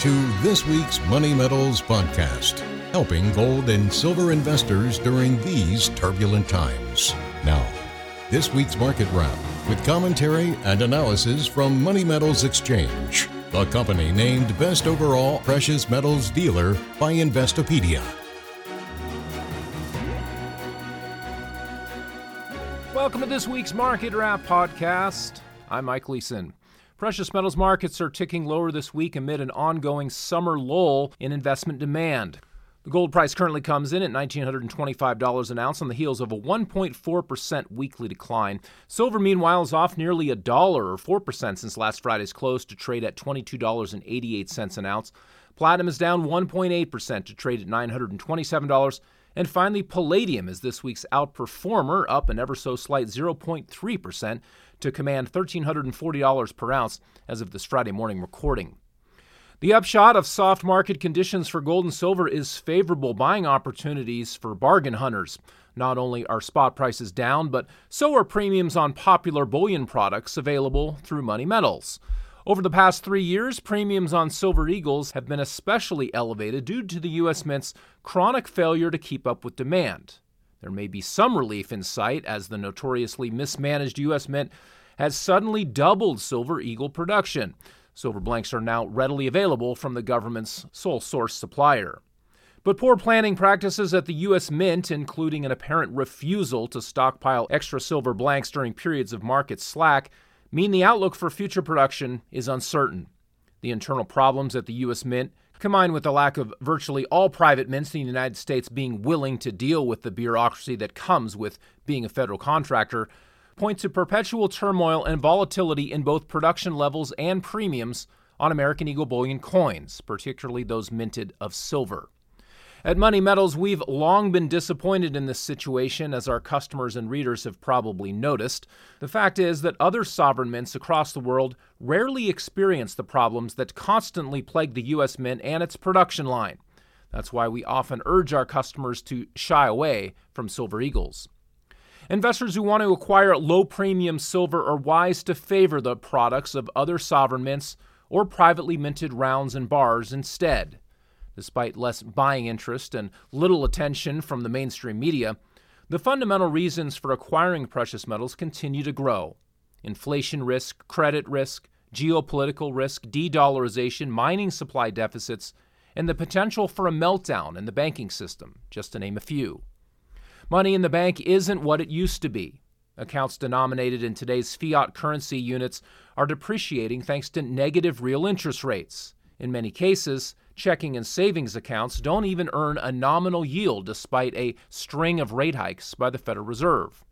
to this week's Money Metals podcast, helping gold and silver investors during these turbulent times. Now, this week's market wrap with commentary and analysis from Money Metals Exchange, the company named Best Overall Precious Metals Dealer by Investopedia. Welcome to this week's Market Wrap podcast. I'm Mike Gleason. Precious metals markets are ticking lower this week amid an ongoing summer lull in investment demand. The gold price currently comes in at $1,925 an ounce on the heels of a 1.4% weekly decline. Silver, meanwhile, is off nearly a dollar or 4% since last Friday's close to trade at $22.88 an ounce. Platinum is down 1.8% to trade at $927. And finally, palladium is this week's outperformer, up an ever so slight 0.3% to command $1,340 per ounce as of this Friday morning recording. The upshot of soft market conditions for gold and silver is favorable buying opportunities for bargain hunters. Not only are spot prices down, but so are premiums on popular bullion products available through Money Metals. Over the past three years, premiums on Silver Eagles have been especially elevated due to the U.S. Mint's chronic failure to keep up with demand. There may be some relief in sight as the notoriously mismanaged U.S. Mint has suddenly doubled Silver Eagle production. Silver blanks are now readily available from the government's sole source supplier. But poor planning practices at the U.S. Mint, including an apparent refusal to stockpile extra silver blanks during periods of market slack, mean the outlook for future production is uncertain. The internal problems at the U.S. Mint combined with the lack of virtually all private mints in the United States being willing to deal with the bureaucracy that comes with being a federal contractor, point to perpetual turmoil and volatility in both production levels and premiums on American Eagle bullion coins, particularly those minted of silver. At Money Metals, we've long been disappointed in this situation, as our customers and readers have probably noticed. The fact is that other sovereign mints across the world rarely experience the problems that constantly plague the U.S. Mint and its production line. That's why we often urge our customers to shy away from Silver Eagles. Investors who want to acquire low premium silver are wise to favor the products of other sovereign mints or privately minted rounds and bars instead. Despite less buying interest and little attention from the mainstream media, the fundamental reasons for acquiring precious metals continue to grow. Inflation risk, credit risk, geopolitical risk, de dollarization, mining supply deficits, and the potential for a meltdown in the banking system, just to name a few. Money in the bank isn't what it used to be. Accounts denominated in today's fiat currency units are depreciating thanks to negative real interest rates. In many cases, checking and savings accounts don't even earn a nominal yield despite a string of rate hikes by the Federal Reserve.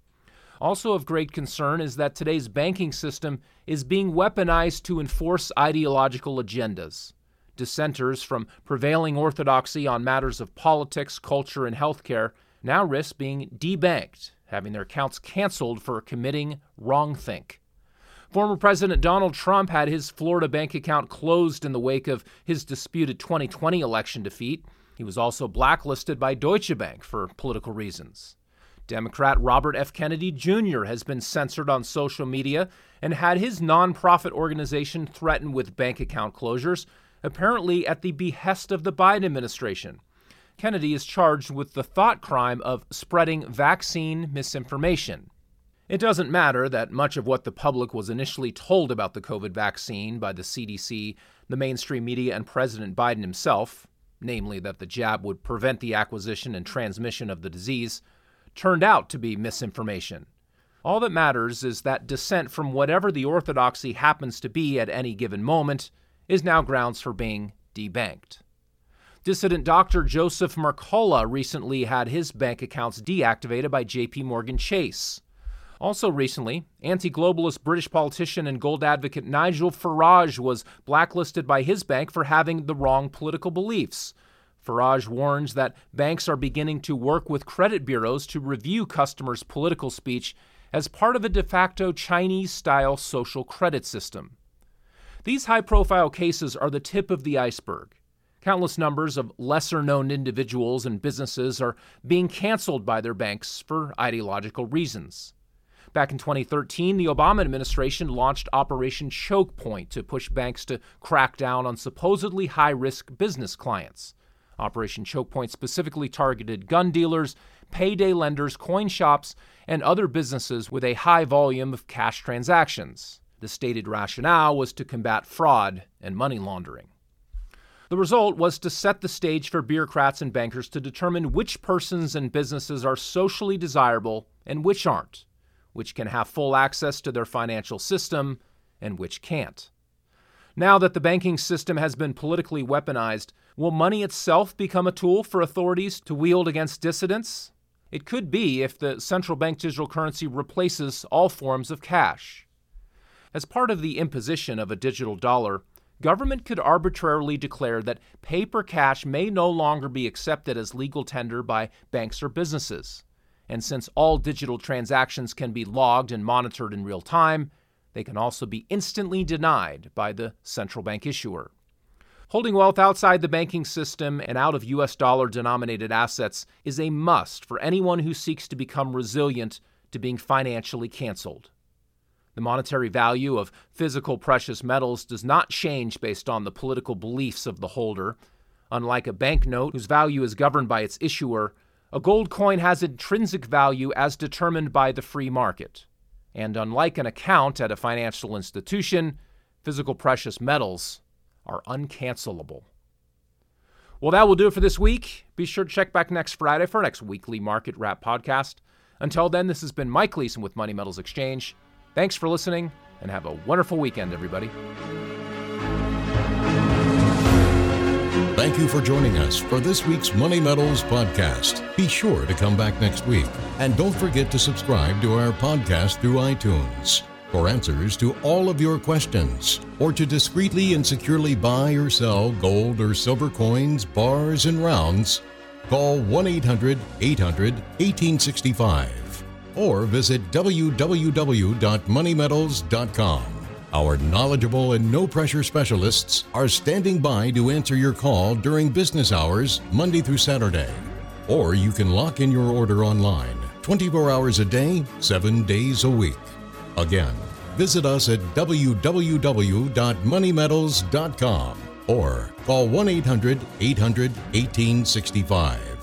Also of great concern is that today's banking system is being weaponized to enforce ideological agendas. Dissenters from prevailing orthodoxy on matters of politics, culture, and healthcare now risk being debanked, having their accounts canceled for committing wrongthink. Former President Donald Trump had his Florida bank account closed in the wake of his disputed 2020 election defeat. He was also blacklisted by Deutsche Bank for political reasons. Democrat Robert F. Kennedy Jr. has been censored on social media and had his nonprofit organization threatened with bank account closures, apparently at the behest of the Biden administration. Kennedy is charged with the thought crime of spreading vaccine misinformation. It doesn't matter that much of what the public was initially told about the COVID vaccine by the CDC, the mainstream media, and President Biden himself, namely that the jab would prevent the acquisition and transmission of the disease, turned out to be misinformation. All that matters is that dissent from whatever the orthodoxy happens to be at any given moment is now grounds for being debanked. Dissident Dr. Joseph Mercola recently had his bank accounts deactivated by JP Morgan Chase. Also, recently, anti globalist British politician and gold advocate Nigel Farage was blacklisted by his bank for having the wrong political beliefs. Farage warns that banks are beginning to work with credit bureaus to review customers' political speech as part of a de facto Chinese style social credit system. These high profile cases are the tip of the iceberg. Countless numbers of lesser known individuals and businesses are being canceled by their banks for ideological reasons. Back in 2013, the Obama administration launched Operation Choke Point to push banks to crack down on supposedly high risk business clients. Operation Choke Point specifically targeted gun dealers, payday lenders, coin shops, and other businesses with a high volume of cash transactions. The stated rationale was to combat fraud and money laundering. The result was to set the stage for bureaucrats and bankers to determine which persons and businesses are socially desirable and which aren't, which can have full access to their financial system and which can't. Now that the banking system has been politically weaponized, will money itself become a tool for authorities to wield against dissidents? It could be if the central bank digital currency replaces all forms of cash. As part of the imposition of a digital dollar, government could arbitrarily declare that paper cash may no longer be accepted as legal tender by banks or businesses. And since all digital transactions can be logged and monitored in real time, they can also be instantly denied by the central bank issuer. Holding wealth outside the banking system and out of U.S. dollar denominated assets is a must for anyone who seeks to become resilient to being financially canceled. The monetary value of physical precious metals does not change based on the political beliefs of the holder. Unlike a banknote, whose value is governed by its issuer, a gold coin has intrinsic value as determined by the free market. And unlike an account at a financial institution, physical precious metals are uncancelable. Well, that will do it for this week. Be sure to check back next Friday for our next weekly Market Wrap podcast. Until then, this has been Mike Gleason with Money Metals Exchange. Thanks for listening and have a wonderful weekend, everybody. Thank you for joining us for this week's Money Metals podcast. Be sure to come back next week. And don't forget to subscribe to our podcast through iTunes. For answers to all of your questions, or to discreetly and securely buy or sell gold or silver coins, bars, and rounds, call 1 800 800 1865 or visit www.moneymetals.com. Our knowledgeable and no pressure specialists are standing by to answer your call during business hours, Monday through Saturday. Or you can lock in your order online 24 hours a day, 7 days a week. Again, visit us at www.moneymetals.com or call 1 800 800 1865.